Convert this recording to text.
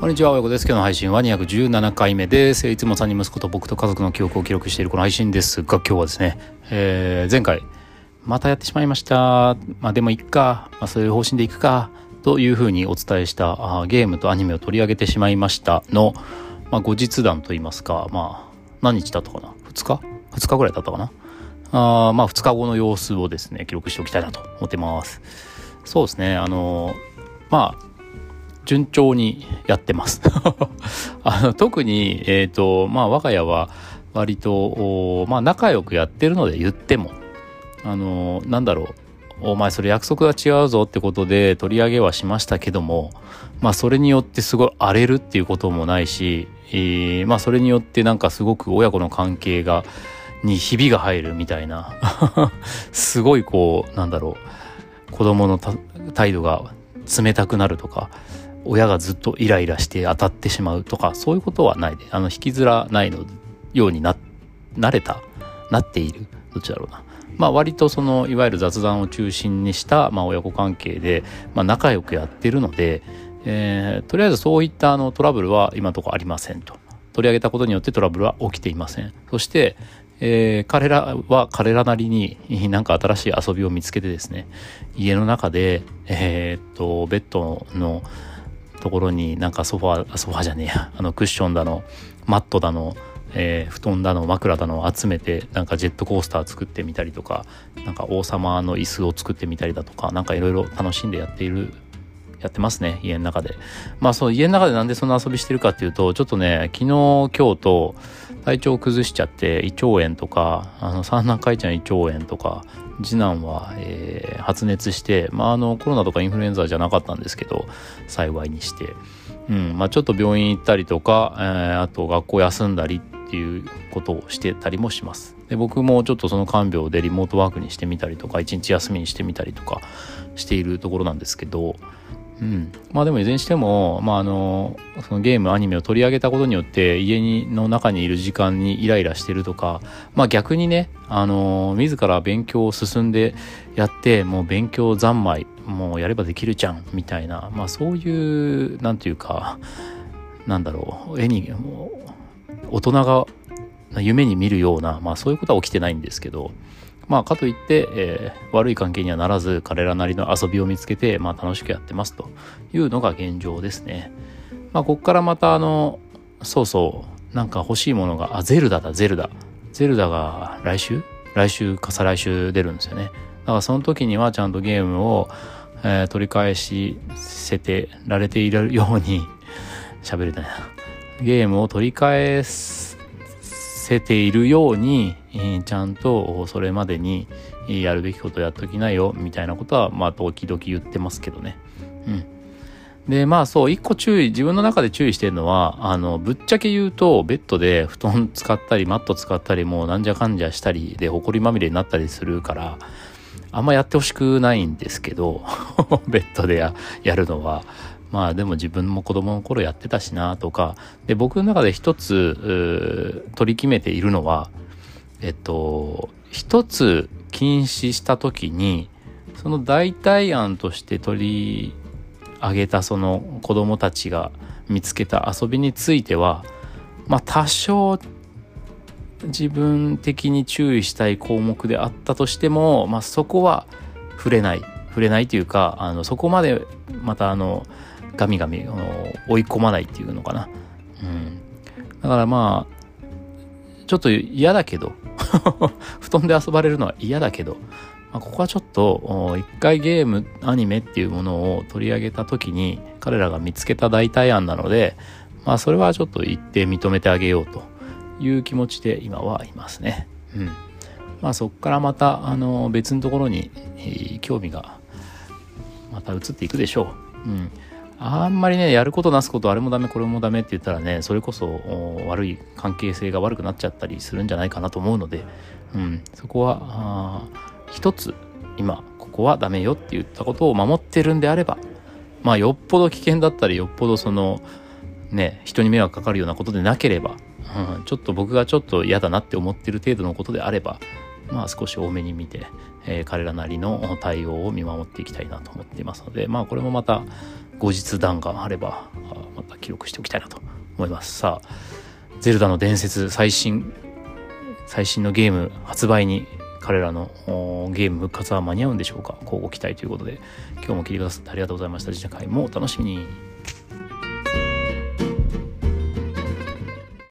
こんにちは、親子です。今日の配信は217回目です。いつも3人息子と僕と家族の記憶を記録しているこの配信ですが、今日はですね、えー、前回、またやってしまいました。まあでもいっか、まあそういう方針でいくか、というふうにお伝えしたあゲームとアニメを取り上げてしまいましたの、まあ後日談といいますか、まあ何日だったかな ?2 日 ?2 日ぐらいだったかな？あまあ2日後の様子をですね、記録しておきたいなと思ってます。そうですね、あの、まあ順調にやってます。あの特に、え、ー、と、まあ、我が家は割と、まあ、仲良くやってるので言っても、あの、なんだろう、お前それ約束が違うぞってことで取り上げはしましたけども、まあ、それによってすごい荒れるっていうこともないし、えー、まあ、それによってなんかすごく親子の関係が、にひびが入るみたいな すごいこう、なんだろう、子供の態度が冷たくなるとか、親がずっとイライラして当たってしまうとかそういうことはないであの引きずらないのようにななれたなっている。どっちだろうな。まあ割とそのいわゆる雑談を中心にした、まあ、親子関係で、まあ、仲良くやってるので、えー、とりあえずそういったあのトラブルは今のところありませんと。取り上げたことによってトラブルは起きていません。そして、えー、彼らは彼らなりになんか新しい遊びを見つけてですね家の中でえ、っとベッドのところになんかソファーソファじゃねえや。あのクッションだのマットだの、えー、布団だの枕だのを集めてなんかジェットコースター作ってみたりとかなんか王様の椅子を作ってみたりだとか何かいろいろ楽しんでやっているやってますね家の中で。まあそう家の中でなんでそんな遊びしてるかっていうとちょっとね昨日今日と体調を崩しちゃって胃腸炎とかあの三男海ちゃん胃腸炎とか次男は、えー、発熱して、まあ、あのコロナとかインフルエンザじゃなかったんですけど幸いにして、うんまあ、ちょっと病院行ったりとか、えー、あと学校休んだりっていうことをしてたりもします。で僕もちょっとその看病でリモートワークにしてみたりとか一日休みにしてみたりとかしているところなんですけどうん、まあでもいずれにしても、まあ、あのそのゲームアニメを取り上げたことによって家にの中にいる時間にイライラしてるとか、まあ、逆にねあの自ら勉強を進んでやってもう勉強三昧もうやればできるじゃんみたいな、まあ、そういうなんていうかなんだろう絵にもう大人が夢に見るような、まあ、そういうことは起きてないんですけどまあ、かといって、えー、悪い関係にはならず、彼らなりの遊びを見つけて、まあ、楽しくやってますというのが現状ですね。まあ、こっからまた、あの、そうそう、なんか欲しいものが、あ、ゼルダだ、ゼルダ。ゼルダが来週？来週か再来週出るんですよね。だからその時にはちゃんとゲームを、えー、取り返しせてられているように、喋れたな。ゲームを取り返すせているように、えー、ちゃんとそれまでにやるべきことやっときなよみたいなことはまあ時々言ってますけどね。うん。でまあそう一個注意自分の中で注意してるのはあのぶっちゃけ言うとベッドで布団使ったりマット使ったりもうなんじゃかんじゃしたりで埃まみれになったりするからあんまやってほしくないんですけど ベッドでやるのはまあでも自分も子供の頃やってたしなとかで僕の中で一つ取り決めているのはえっと、一つ禁止した時に、その代替案として取り上げたその子供たちが見つけた遊びについては、まあ多少自分的に注意したい項目であったとしても、まあそこは触れない。触れないというか、あの、そこまでまたあの、ガミガミ追い込まないっていうのかな。うん。だからまあ、ちょっと嫌だけど 布団で遊ばれるのは嫌だけど、まあ、ここはちょっと一回ゲームアニメっていうものを取り上げた時に彼らが見つけた代替案なのでまあそれはちょっと一定認めてあげようという気持ちで今はいますね。うん。まあそこからまたあの別のところに、えー、興味がまた移っていくでしょう。うん。あんまりねやることなすことあれもダメこれもダメって言ったらねそれこそ悪い関係性が悪くなっちゃったりするんじゃないかなと思うので、うん、そこは一つ今ここはダメよって言ったことを守ってるんであればまあよっぽど危険だったりよっぽどそのね人に迷惑かかるようなことでなければ、うん、ちょっと僕がちょっと嫌だなって思ってる程度のことであればまあ少し多めに見て、えー、彼らなりの対応を見守っていきたいなと思っていますのでまあこれもまた後日談があればまた記録しておきたいなと思います。さあゼルダの伝説最新最新のゲーム発売に彼らのゲーム復活は間に合うんでしょうか？交互期待ということで今日も聞いてくださってありがとうございました。次回もお楽しみに。